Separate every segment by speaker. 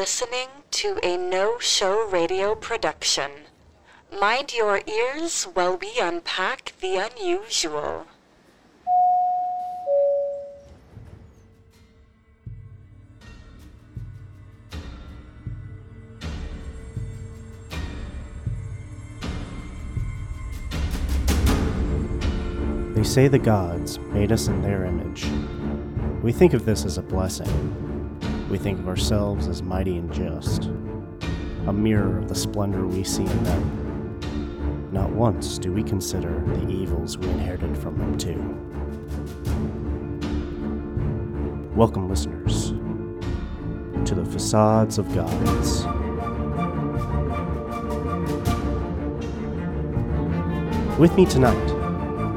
Speaker 1: listening to a no show radio production. Mind your ears while we unpack the unusual.
Speaker 2: They say the gods made us in their image. We think of this as a blessing. We think of ourselves as mighty and just, a mirror of the splendor we see in them. Not once do we consider the evils we inherited from them, too. Welcome, listeners, to the Facades of Gods. With me tonight,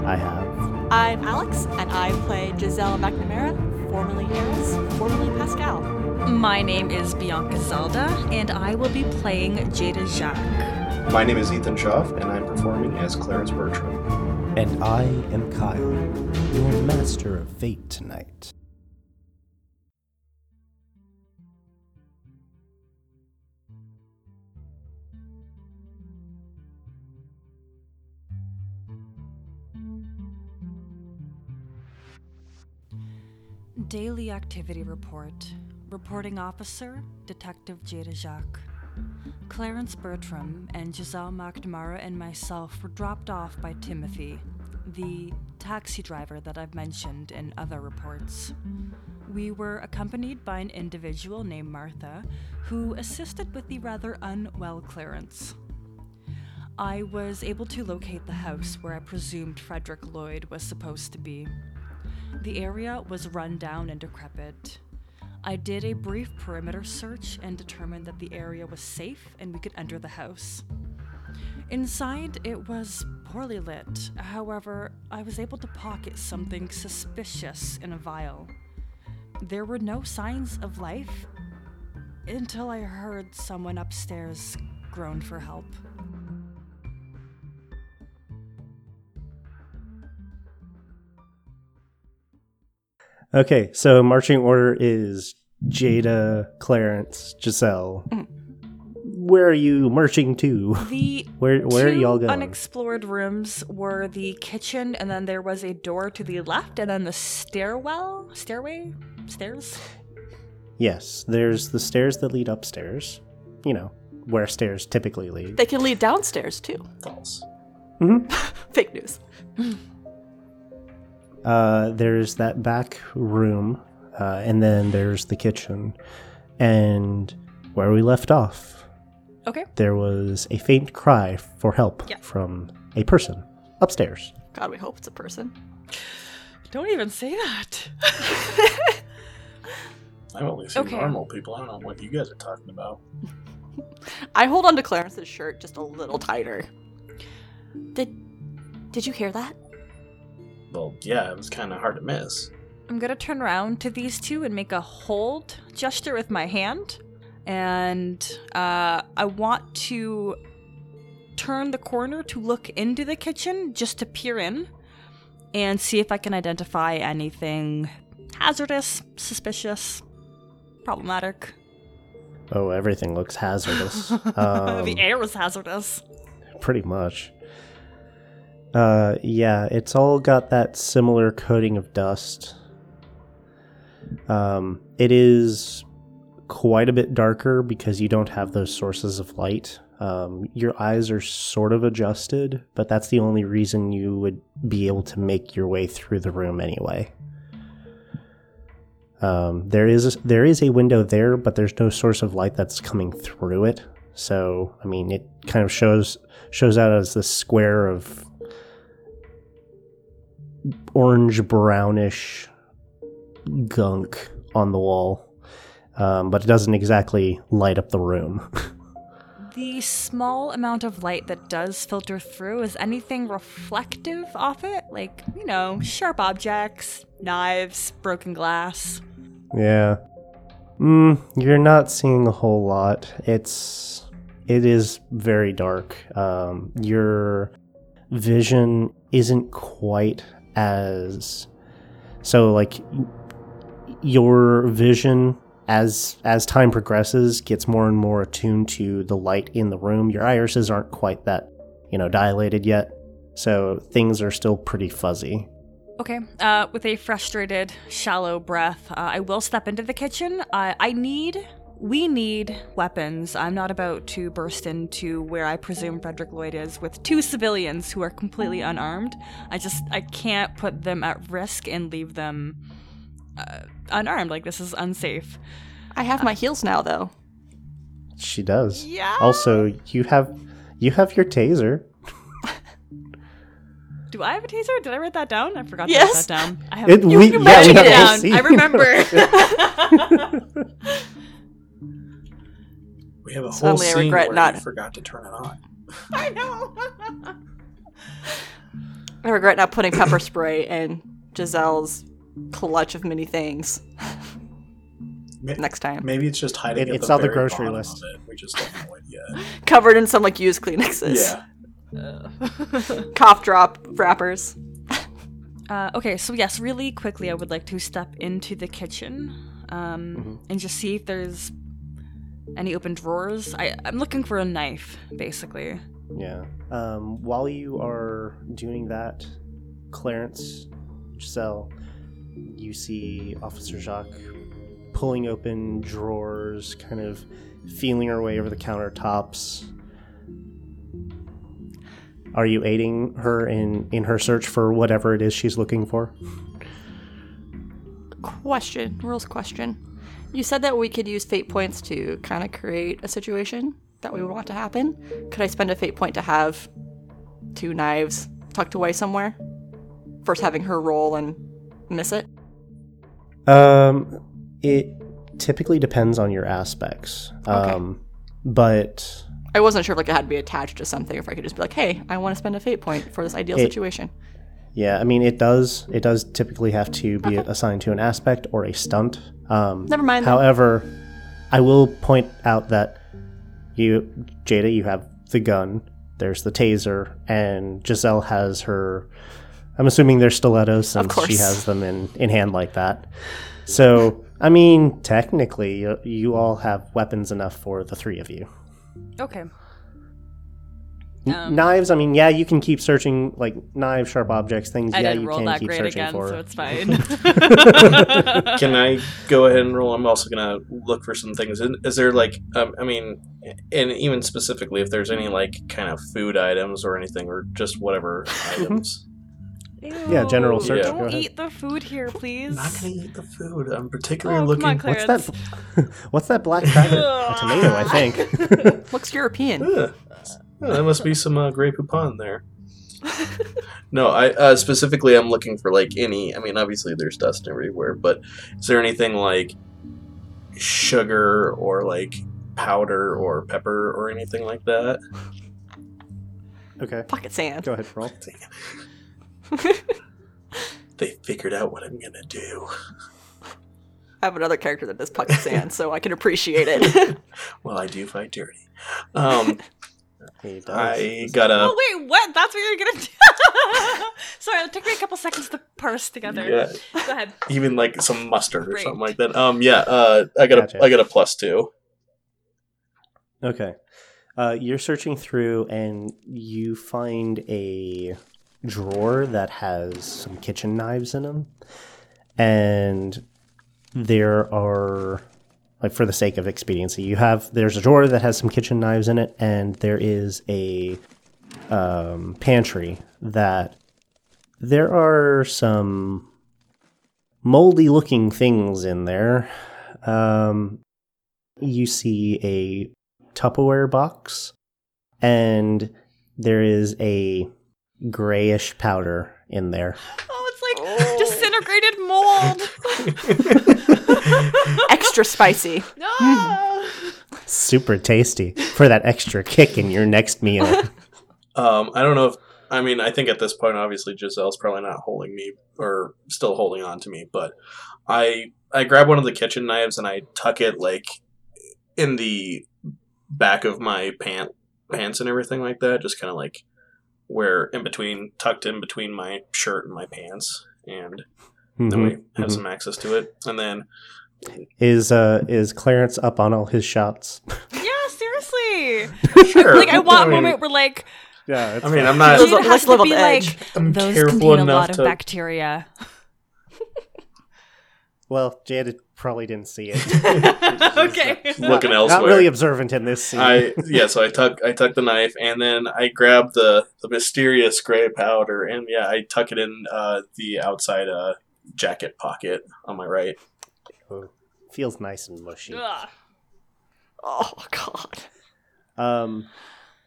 Speaker 2: I have
Speaker 3: I'm Alex, and I play Giselle McNamara, formerly Eris, formerly Pascal.
Speaker 4: My name is Bianca Zelda, and I will be playing Jada Jacques.
Speaker 5: My name is Ethan Schaff, and I'm performing as Clarence Bertram.
Speaker 2: And I am Kyle, your master of fate tonight.
Speaker 4: Daily Activity Report. Reporting Officer, Detective Jada Jacques. Clarence Bertram and Giselle McNamara and myself were dropped off by Timothy, the taxi driver that I've mentioned in other reports. We were accompanied by an individual named Martha who assisted with the rather unwell Clarence. I was able to locate the house where I presumed Frederick Lloyd was supposed to be. The area was run down and decrepit. I did a brief perimeter search and determined that the area was safe and we could enter the house. Inside, it was poorly lit. However, I was able to pocket something suspicious in a vial. There were no signs of life until I heard someone upstairs groan for help.
Speaker 2: Okay, so marching order is Jada, Clarence, Giselle. Mm. Where are you marching to?
Speaker 4: The
Speaker 2: Where where are y'all going?
Speaker 4: unexplored rooms were the kitchen, and then there was a door to the left, and then the stairwell, stairway, stairs.
Speaker 2: yes, there's the stairs that lead upstairs. You know, where stairs typically lead.
Speaker 3: They can lead downstairs too.
Speaker 5: False. Mm-hmm.
Speaker 3: Fake news.
Speaker 2: Uh, there's that back room, uh, and then there's the kitchen. And where we left off,
Speaker 4: Okay.
Speaker 2: there was a faint cry for help
Speaker 4: Yeah.
Speaker 2: from a person upstairs.
Speaker 3: God, we hope it's a person.
Speaker 4: Don't even say that.
Speaker 5: I've only seen
Speaker 4: Okay.
Speaker 5: normal people. I don't know what you guys are talking about.
Speaker 3: I hold on to Clarence's shirt just a little tighter. Did Did you hear that?
Speaker 5: Well, yeah, it was kind of hard to miss.
Speaker 4: I'm gonna turn around to these two and make a hold gesture with my hand, and uh, I want to turn the corner to look into the kitchen just to peer in and see if I can identify anything hazardous, suspicious, problematic.
Speaker 2: Oh, everything looks hazardous. Um,
Speaker 4: the air is hazardous.
Speaker 2: pretty much. Uh, yeah, it's all got that similar coating of dust. Um, it is quite a bit darker because you don't have those sources of light. Um, your eyes are sort of adjusted, but that's the only reason you would be able to make your way through the room anyway. Um, there is there is a window there, but there's no source of light that's coming through it. So, I mean, it kind of shows shows out as this square of orange brownish gunk on the wall, um, but it doesn't exactly light up the room.
Speaker 4: The small amount of light that does filter through is anything reflective off it, like, you know, sharp objects, knives, broken glass.
Speaker 2: yeah, mm, you're not seeing a whole lot. It's it is very dark. Um, your vision isn't quite as so like your vision as as time progresses, gets more and more attuned to the light in the room. Your irises aren't quite that, you know, dilated yet, so things are still pretty fuzzy.
Speaker 4: Okay. Uh, with a frustrated, shallow breath, uh, I will step into the kitchen. I I need. We need weapons. I'm not about to burst into where I presume Frederick Lloyd is with two civilians who are completely unarmed. I just I can't put them at risk and leave them uh, unarmed. Like this is unsafe.
Speaker 3: I have my heels now, though.
Speaker 2: She does.
Speaker 3: Yeah.
Speaker 2: Also, you have you have your taser.
Speaker 4: Do I have a taser? Did I write that down? I forgot
Speaker 3: Yes.
Speaker 4: to write that down. I have.
Speaker 2: It,
Speaker 3: You-
Speaker 2: we,
Speaker 3: you
Speaker 2: yeah, we have
Speaker 3: it down. I remember.
Speaker 5: We have a whole
Speaker 3: Suddenly I
Speaker 5: scene
Speaker 3: regret
Speaker 5: where
Speaker 3: not-
Speaker 5: you forgot to turn it on.
Speaker 3: I know. I regret not putting pepper spray in Giselle's clutch of many things
Speaker 5: Ma-
Speaker 3: next time.
Speaker 5: Maybe it's just hiding.
Speaker 2: It-
Speaker 5: at
Speaker 2: it's
Speaker 5: the
Speaker 2: on the
Speaker 5: very
Speaker 2: grocery
Speaker 5: bottom
Speaker 2: list.
Speaker 5: of it. We just don't know it yet.
Speaker 3: Covered in some like used Kleenexes.
Speaker 5: Yeah.
Speaker 3: Cough drop wrappers.
Speaker 4: Uh, okay, so yes, really quickly, I would like to step into the kitchen um, and just see if there's any open drawers. I, I'm looking for a knife, basically.
Speaker 2: Yeah. Um, while you are doing that, Clarence, Giselle, you see Officer Jacques pulling open drawers, kind of feeling her way over the countertops. Are you aiding her in, in her search for whatever it is she's looking for?
Speaker 3: Question, rules question. You said that we could use fate points to kind of create a situation that we would want to happen. Could I spend a fate point to have two knives tucked away somewhere? First having her roll and miss it?
Speaker 2: Um, it typically depends on your aspects. Um, but
Speaker 3: I wasn't sure if like it had to be attached to something, or if I could just be like, "Hey, I want to spend a fate point for this ideal
Speaker 2: It-
Speaker 3: situation."
Speaker 2: Yeah, I mean it does. It does typically have to be assigned to an aspect or a stunt. Um,
Speaker 3: Never mind.
Speaker 2: However, I will point out that you, Jada, you have the gun. There's the taser, and Giselle has her. I'm assuming they're stilettos since she has them in in hand like that. So, I mean, technically, you, you all have weapons enough for the three of you.
Speaker 4: Okay.
Speaker 2: N-
Speaker 4: Um,
Speaker 2: knives, I mean, yeah, you can keep searching like knives, sharp objects, things.
Speaker 4: I
Speaker 2: yeah, you
Speaker 4: roll
Speaker 2: can
Speaker 4: that
Speaker 2: keep searching
Speaker 4: again,
Speaker 2: for.
Speaker 4: so it's fine.
Speaker 5: Can I go ahead and roll? I'm also gonna look for some things. Is is there like, um, I mean, and even specifically, if there's any like kind of food items or anything, or just whatever items.
Speaker 2: Yeah, general
Speaker 4: Ew,
Speaker 5: search,
Speaker 4: Don't eat the food here, please.
Speaker 5: I'm not gonna eat the food. I'm particularly
Speaker 4: Oh, come
Speaker 5: looking.
Speaker 4: on,
Speaker 2: What's that? What's that black cracker? A tomato, I think.
Speaker 3: Looks European.
Speaker 5: Ugh. Oh, that must be some uh, Grey Poupon there. no, I uh, specifically I'm looking for like any. I mean, obviously there's dust everywhere, but is there anything like sugar or like powder or pepper or anything like that?
Speaker 2: Okay,
Speaker 3: Pocket sand.
Speaker 2: go ahead, roll.
Speaker 5: They figured out what I'm gonna do.
Speaker 3: I have another character that does pocket sand, so I can appreciate it.
Speaker 5: Well, I do fight dirty. Um,
Speaker 2: He does.
Speaker 5: I got a
Speaker 4: Oh wait, what? That's what you're gonna do? Sorry, it took me a couple seconds to parse together.
Speaker 5: yeah,
Speaker 4: Go ahead.
Speaker 5: even like some mustard or something like that. Um, yeah, uh, I got
Speaker 2: Gotcha.
Speaker 5: a I got a plus two.
Speaker 2: Okay. Uh, you're searching through and you find a drawer that has some kitchen knives in them. And there are, like, for the sake of expediency, you have, there's a drawer that has some kitchen knives in it, and there is a um, pantry that there are some moldy looking things in there. Um, you see a Tupperware box, and there is a grayish powder in there.
Speaker 4: Oh, it's like disintegrated mold.
Speaker 3: Extra spicy.
Speaker 4: no.
Speaker 2: Super tasty for that extra kick in your next meal.
Speaker 5: Um, I don't know if I mean I think at this point obviously Giselle's probably not holding me or still holding on to me, but I I grab one of the kitchen knives and I tuck it like in the back of my pant pants and everything like that, just kind of like where in between tucked in between my shirt and my pants and then we have
Speaker 2: mhm.
Speaker 5: some access to it and then
Speaker 2: Is uh is Clarence up on all his shots?
Speaker 4: Yeah, seriously.
Speaker 5: Sure.
Speaker 4: Like I want
Speaker 5: I
Speaker 4: a
Speaker 5: mean,
Speaker 4: moment where like
Speaker 2: yeah,
Speaker 5: I mean, I'm not.
Speaker 3: Let's-
Speaker 4: Jada
Speaker 3: let's
Speaker 4: has
Speaker 3: live
Speaker 4: to be
Speaker 3: the
Speaker 4: like
Speaker 3: edge.
Speaker 5: I'm
Speaker 4: those
Speaker 5: careful
Speaker 4: contain a
Speaker 5: enough
Speaker 4: lot of bacteria.
Speaker 2: well, Jada probably didn't see it.
Speaker 4: okay.
Speaker 5: looking
Speaker 2: Not
Speaker 5: elsewhere.
Speaker 2: really observant in this scene.
Speaker 5: I yeah, so I tuck I tuck the knife and then I grab the the mysterious gray powder and yeah, I tuck it in uh, the outside uh, jacket pocket on my right.
Speaker 2: Feels nice and mushy.
Speaker 4: Ugh.
Speaker 3: Oh god.
Speaker 2: Um,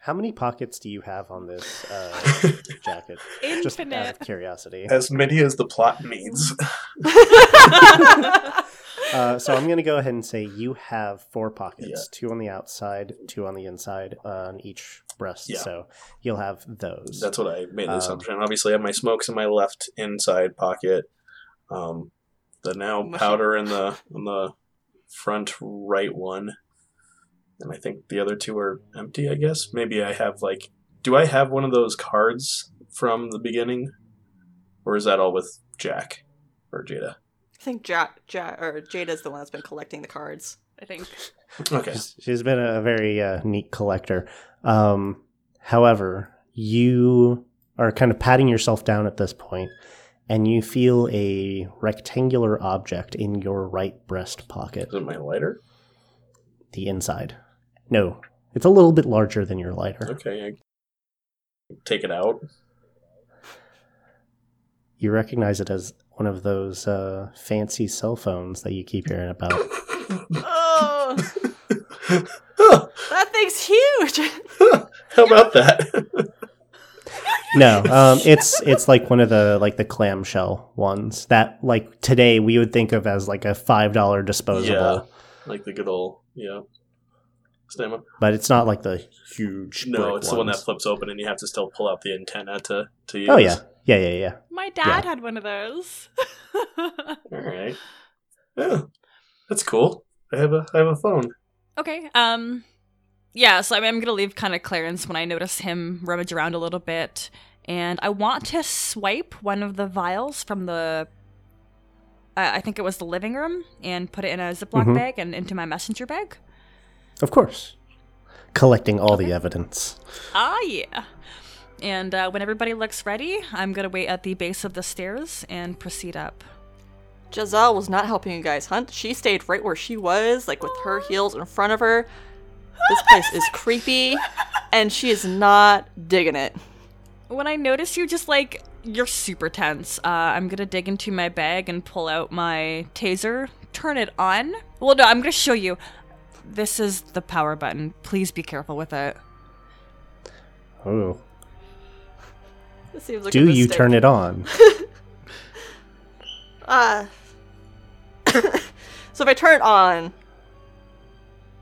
Speaker 2: how many pockets do you have on this uh, jacket? Just out
Speaker 4: Infinite.
Speaker 2: of curiosity.
Speaker 5: As many as the plot needs.
Speaker 2: Uh, so I'm going to go ahead and say you have four pockets:
Speaker 5: Yeah.
Speaker 2: two on the outside, two on the inside, uh, on each breast.
Speaker 5: Yeah.
Speaker 2: So you'll have those.
Speaker 5: That's what I made the
Speaker 2: Um,
Speaker 5: assumption. Obviously, I have my smokes in my left inside pocket. Um, the now
Speaker 3: Mushy.
Speaker 5: powder in the in the front right one, and I think the other two are empty. I guess maybe I have like. Do I have one of those cards from the beginning, or is that all with Jack or Jada?
Speaker 3: I think Jack, ja- or Jada's the one that's been collecting the cards.
Speaker 4: I think.
Speaker 5: Okay.
Speaker 2: She's- she's been a very uh, neat collector. Um, however, you are kind of patting yourself down at this point, and you feel a rectangular object in your right breast pocket,
Speaker 5: Is it my lighter?
Speaker 2: the inside. No, it's a little bit larger than your lighter.
Speaker 5: Okay. I take it out.
Speaker 2: You recognize it as one of those uh, fancy cell phones that you keep hearing about.
Speaker 3: Oh, that thing's huge.
Speaker 5: How about that?
Speaker 2: No, um, it's it's like one of the like the clamshell ones that like today we would think of as like a five dollar disposable,
Speaker 5: Yeah. like the good old yeah. Stamina.
Speaker 2: but it's not like the huge.
Speaker 5: No,
Speaker 2: brick
Speaker 5: it's the one that flips open and you have to still pull out the antenna to to use.
Speaker 2: Oh yeah, yeah, yeah, yeah.
Speaker 4: My dad had one of those.
Speaker 5: All right. Yeah, that's cool. I have a I have a phone.
Speaker 4: okay. Um. Yeah. So I mean, I'm gonna leave kind of Clarence when I notice him rummage around a little bit, and I want to swipe one of the vials from the. Uh, I think it was the living room, and put it in a Ziploc
Speaker 2: Mhm.
Speaker 4: bag and into my messenger bag.
Speaker 2: Of course, collecting all the evidence.
Speaker 4: Ah, yeah. And uh, when everybody looks ready, I'm gonna wait at the base of the stairs and proceed up.
Speaker 3: Giselle was not helping you guys hunt. She stayed right where she was, like with her heels in front of her. This place is creepy, and she is not digging it.
Speaker 4: When I notice you, just like you're super tense, uh, I'm gonna dig into my bag and pull out my taser, turn it on. Well, no, I'm gonna show you. This is the power button. Please be careful with it.
Speaker 2: Oh,
Speaker 3: seems like
Speaker 2: do you
Speaker 3: mistake.
Speaker 2: turn it on?
Speaker 3: Uh. so if I turn it on,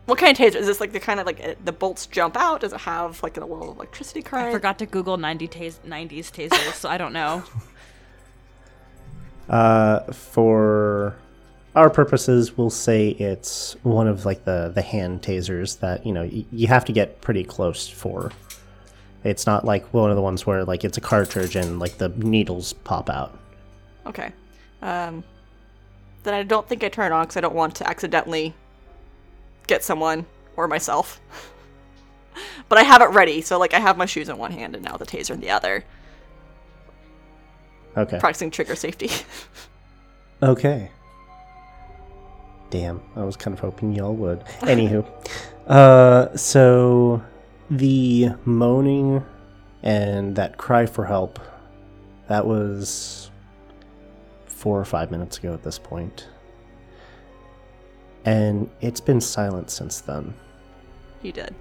Speaker 3: what kind of taser is this? Like the kind of like it, the bolts jump out? Does it have like a little electricity current?
Speaker 4: I forgot to Google 90 tas- 90s tasers, so I don't know.
Speaker 2: Uh, for our purposes, we'll say it's one of like the the hand tasers that you know y- you have to get pretty close for. It's not like one of the ones where like it's a cartridge and like the needles pop out.
Speaker 3: Okay. Um. Then I don't think I turn it on because I don't want to accidentally get someone or myself. but I have it ready, so like I have my shoes in one hand and now the taser in the other,
Speaker 2: Okay.
Speaker 3: practicing trigger safety.
Speaker 2: Okay. Damn, I was kind of hoping y'all would. Anywho, uh, so the moaning and that cry for help, that was four or five minutes ago at this point. And it's been silent since then.
Speaker 3: you did.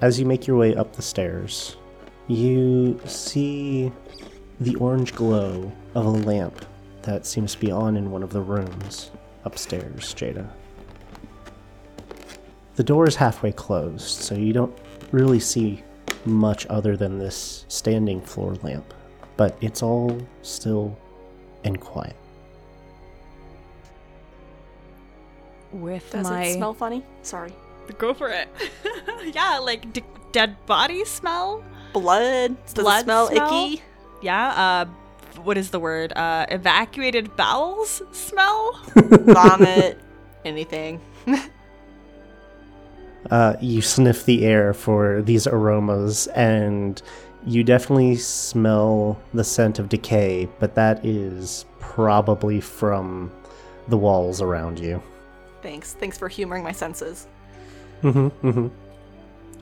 Speaker 2: As you make your way up the stairs, you see the orange glow of a lamp that seems to be on in one of the rooms upstairs, Jada. The door is halfway closed, so you don't really see much other than this standing floor lamp, but it's all still and quiet.
Speaker 4: With
Speaker 3: Does
Speaker 4: my
Speaker 3: it smell funny? Sorry.
Speaker 4: go for it. yeah, like d- dead body smell.
Speaker 3: Blood? Does
Speaker 4: Blood
Speaker 3: it smell,
Speaker 4: smell?
Speaker 3: icky?
Speaker 4: Yeah, uh, what is the word? Uh, evacuated bowels smell.
Speaker 3: Vomit, anything.
Speaker 2: Uh, you sniff the air for these aromas, and you definitely smell the scent of decay, but that is probably from the walls around you.
Speaker 3: Thanks. Thanks for humoring my senses.
Speaker 2: hmm hmm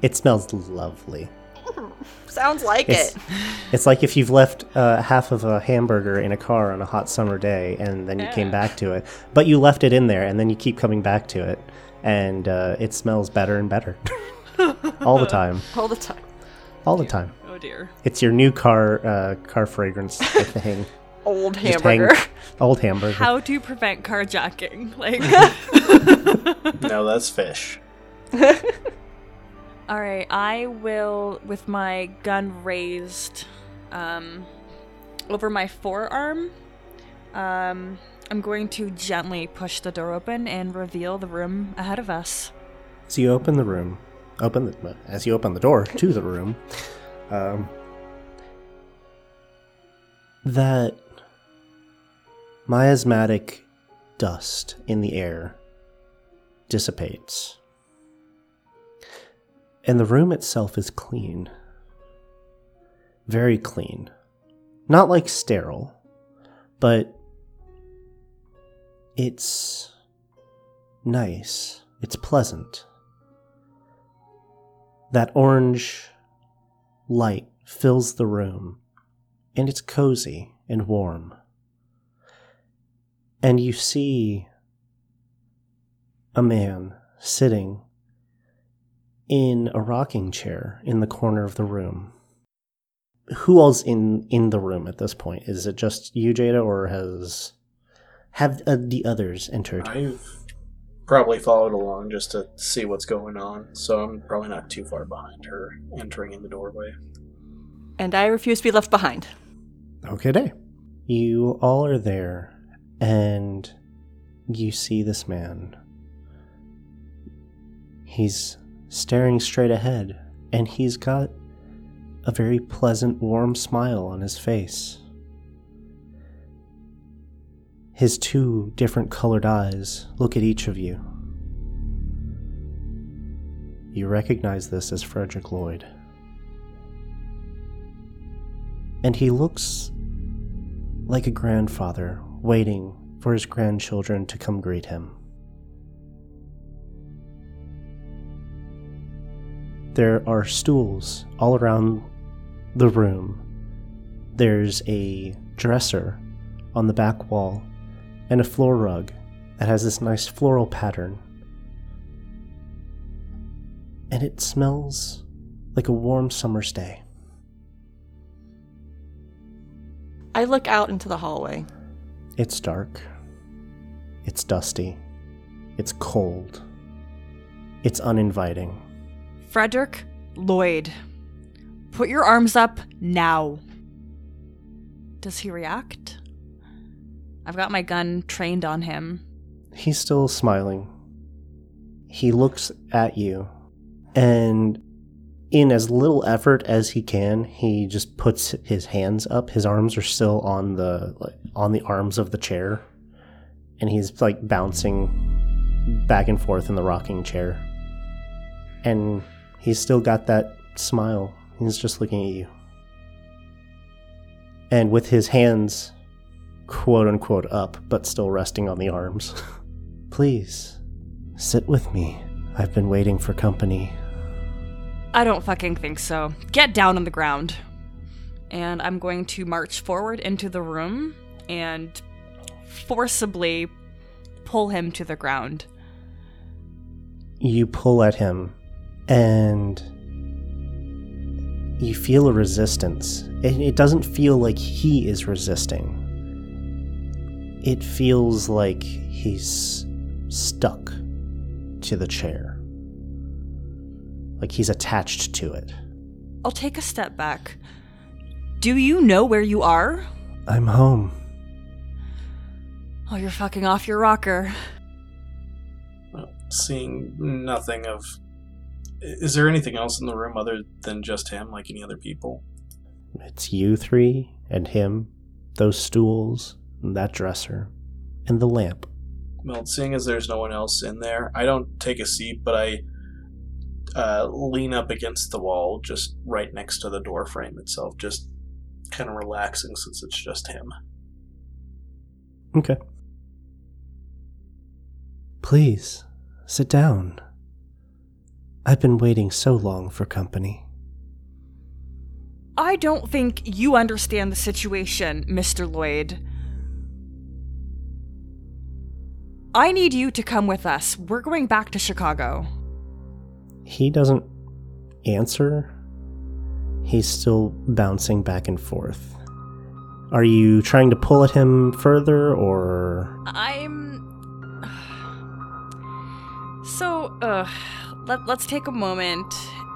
Speaker 2: It smells lovely.
Speaker 3: Sounds like
Speaker 2: It's,
Speaker 3: it.
Speaker 2: it's like if you've left uh, half of a hamburger in a car on a hot summer day and then you came back to it, but you left it in there and then you keep coming back to it, and uh, it smells better and better all the time.
Speaker 3: All the time.
Speaker 2: All the time.
Speaker 4: Oh dear.
Speaker 2: It's your new car uh, car fragrance thing.
Speaker 3: Old
Speaker 2: Just hang-
Speaker 3: hamburger.
Speaker 2: old hamburger.
Speaker 4: How to prevent carjacking? Like,
Speaker 5: No, that's fish.
Speaker 4: all right, I will, with my gun raised, um, over my forearm, um, I'm going to gently push the door open and reveal the room ahead of us.
Speaker 2: So you open the room. Open the, as you open the door to the room. Um, that miasmatic dust in the air dissipates. And the room itself is clean. Very clean. Not like sterile, but it's nice. It's pleasant. That orange light fills the room, and it's cozy and warm. And you see a man sitting in a rocking chair in the corner of the room. Who else in in the room at this point? Is it just you, Jada, or has have uh, the others entered?
Speaker 5: I've probably followed along just to see what's going on, so I'm probably not too far behind her entering in the doorway.
Speaker 3: And I refuse to be left behind.
Speaker 2: Okay, day. You all are there, and you see this man. He's staring straight ahead, and he's got a very pleasant, warm smile on his face. His two different colored eyes look at each of you. You recognize this as Frederick Lloyd. And he looks like a grandfather waiting for his grandchildren to come greet him. There are stools all around the room. There's a dresser on the back wall and a floor rug that has this nice floral pattern. And it smells like a warm summer's day.
Speaker 3: I look out into the hallway.
Speaker 2: It's dark. It's dusty. It's cold. It's uninviting.
Speaker 4: Frederick Lloyd, put your arms up now. Does he react? I've got my gun trained on him.
Speaker 2: He's still smiling. He looks at you, and in as little effort as he can, he just puts his hands up. His arms are still on the like, on the arms of the chair, and he's like bouncing back and forth in the rocking chair. And he's still got that smile. He's just looking at you. And with his hands quote unquote up, but still resting on the arms. Please, sit with me. I've been waiting for company.
Speaker 4: I don't fucking think so. Get down on the ground. And I'm going to march forward into the room and forcibly pull him to the ground.
Speaker 2: You pull at him, and you feel a resistance. It doesn't feel like he is resisting, it feels like he's stuck to the chair. Like he's attached to it.
Speaker 4: I'll take a step back. Do you know where you are?
Speaker 2: I'm home.
Speaker 4: Oh, you're fucking off your rocker.
Speaker 5: Well, seeing nothing of. Is there anything else in the room other than just him, like any other people?
Speaker 2: It's you three and him those stools, and that dresser, and the lamp.
Speaker 5: Well, seeing as there's no one else in there, I don't take a seat, but I uh, lean up against the wall, just right next to the door frame itself, just kind of relaxing since it's just him.
Speaker 2: Okay. Please, sit down. I've been waiting so long for company.
Speaker 4: I don't think you understand the situation, Mr. Lloyd. I need you to come with us. We're going back to Chicago.
Speaker 2: He doesn't answer. He's still bouncing back and forth. Are you trying to pull at him further or
Speaker 4: I'm. So, uh, let, let's take a moment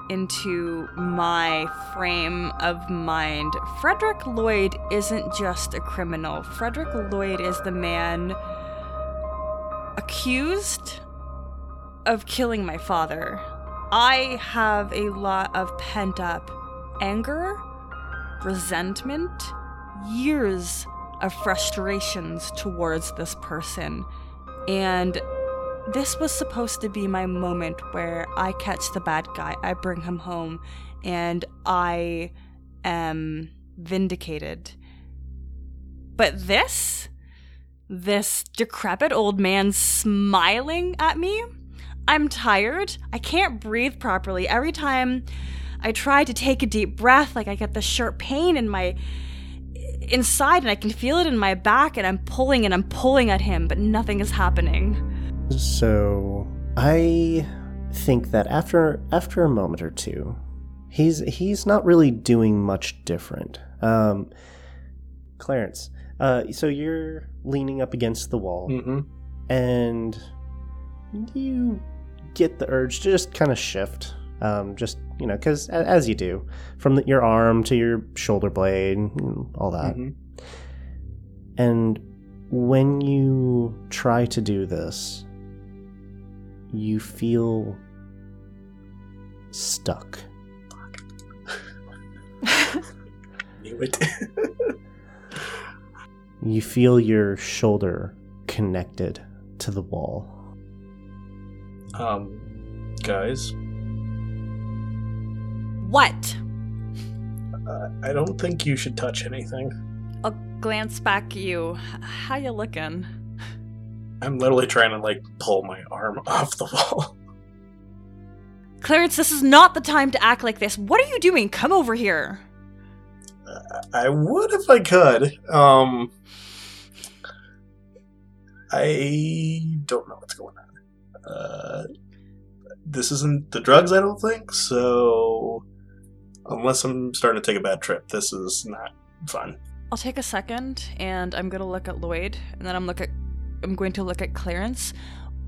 Speaker 4: into my frame of mind. Frederick Lloyd isn't just a criminal, Frederick Lloyd is the man accused of killing my father. I have a lot of pent up anger, resentment, years of frustrations towards this person. And this was supposed to be my moment where I catch the bad guy, I bring him home, and I am vindicated. But this? This decrepit old man smiling at me? I'm tired. I can't breathe properly. Every time I try to take a deep breath, like I get this sharp pain in my inside and I can feel it in my back and I'm pulling and I'm pulling at him, but nothing is happening.
Speaker 2: So I think that after after a moment or two, he's he's not really doing much different. Um, Clarence, uh, so you're leaning up against the wall,
Speaker 5: Mm-hmm.
Speaker 2: and you get the urge to just kind of shift, um, just you know, because as you do, from the, your arm to your shoulder blade, all that,
Speaker 5: Mhm.
Speaker 2: and when you try to do this, you feel stuck.
Speaker 5: Knew it.
Speaker 2: You feel your shoulder connected to the wall.
Speaker 5: Um, guys,
Speaker 4: What?
Speaker 5: uh, I don't think you should touch anything.
Speaker 4: I'll glance back at you. How you looking?
Speaker 5: I'm literally trying to like pull my arm off the wall.
Speaker 4: Clarence, this is not the time to act like this. What are you doing? Come over here.
Speaker 5: I would if I could. Um, I don't know what's going on. Uh, this isn't the drugs, I don't think. So, unless I'm starting to take a bad trip, this is not fun.
Speaker 4: I'll take a second and I'm gonna look at Lloyd and then I'm look at I'm going to look at Clarence.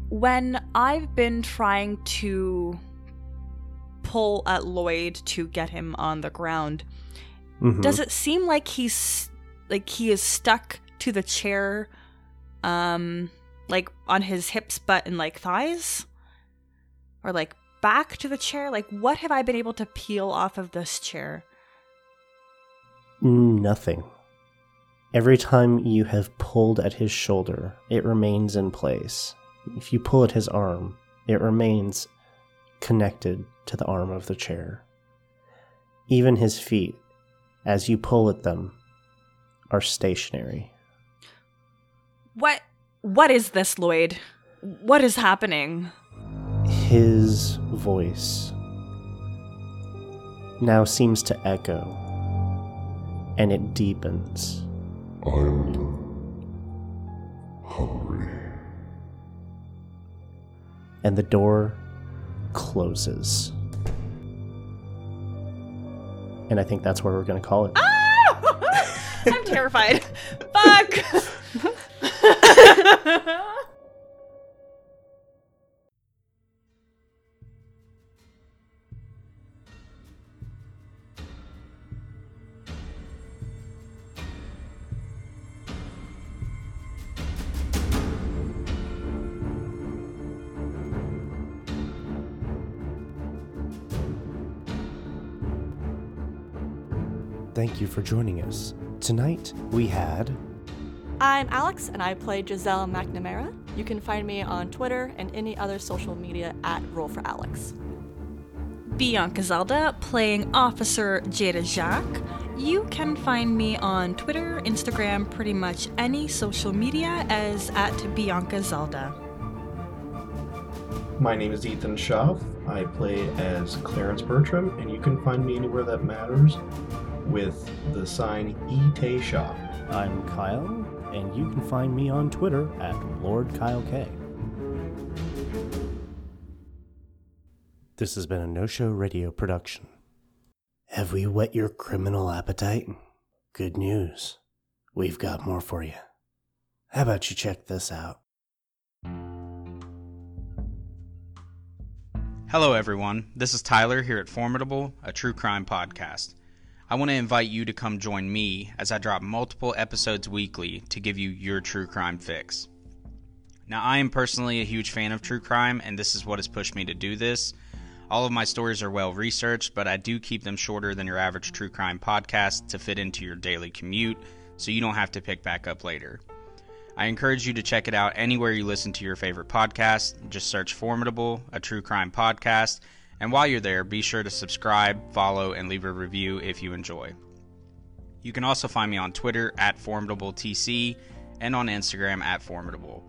Speaker 4: When I've been trying to pull at Lloyd to get him on the ground,
Speaker 2: Mhm.
Speaker 4: does it seem like he's like he is stuck to the chair um like on his hips butt and like thighs or like back to the chair like what have i been able to peel off of this chair mm,
Speaker 2: Nothing. Every time you have pulled at his shoulder, it remains in place. If you pull at his arm, it remains connected to the arm of the chair. Even his feet, as you pull at them, are stationary.
Speaker 4: what what is this lloyd what is happening
Speaker 2: His voice now seems to echo, and it deepens.
Speaker 6: I'm hungry.
Speaker 2: and the door closes. And I think that's where we're going to call it. Ah!
Speaker 4: i'm terrified fuck
Speaker 2: Thank you for joining us. Tonight we had
Speaker 3: I'm Alex, and I play Giselle McNamara. You can find me on Twitter and any other social media at Roll for Alex.
Speaker 4: Bianca Zelda playing Officer Jada Jacques. You can find me on Twitter, Instagram, pretty much any social media as at Bianca Zelda.
Speaker 5: My name is Ethan Schaff. I play as Clarence Bertram, and you can find me anywhere that matters with the sign E. Shaw.
Speaker 2: I'm Kyle, and you can find me on Twitter at Lord Kyle K. This has been a no show radio production. Have we whet your criminal appetite? Good news. We've got more for you. How about you check this out?
Speaker 6: Hello, everyone. This is Tyler here at Formidable, a true crime podcast. I want to invite you to come join me as I drop multiple episodes weekly to give you your true crime fix. Now, I am personally a huge fan of true crime, and this is what has pushed me to do this. All of my stories are well researched, but I do keep them shorter than your average true crime podcast to fit into your daily commute so you don't have to pick back up later. I encourage you to check it out anywhere you listen to your favorite podcast. Just search Formidable, a true crime podcast, and while you're there, be sure to subscribe, follow, and leave a review if you enjoy. You can also find me on Twitter at FormidableTC and on Instagram at Formidable.